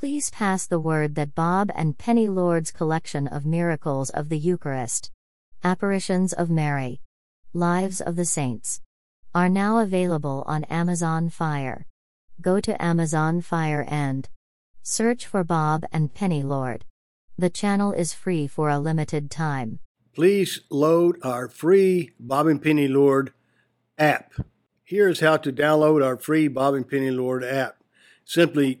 Please pass the word that Bob and Penny Lord's collection of miracles of the Eucharist, apparitions of Mary, lives of the saints, are now available on Amazon Fire. Go to Amazon Fire and search for Bob and Penny Lord. The channel is free for a limited time. Please load our free Bob and Penny Lord app. Here's how to download our free Bob and Penny Lord app. Simply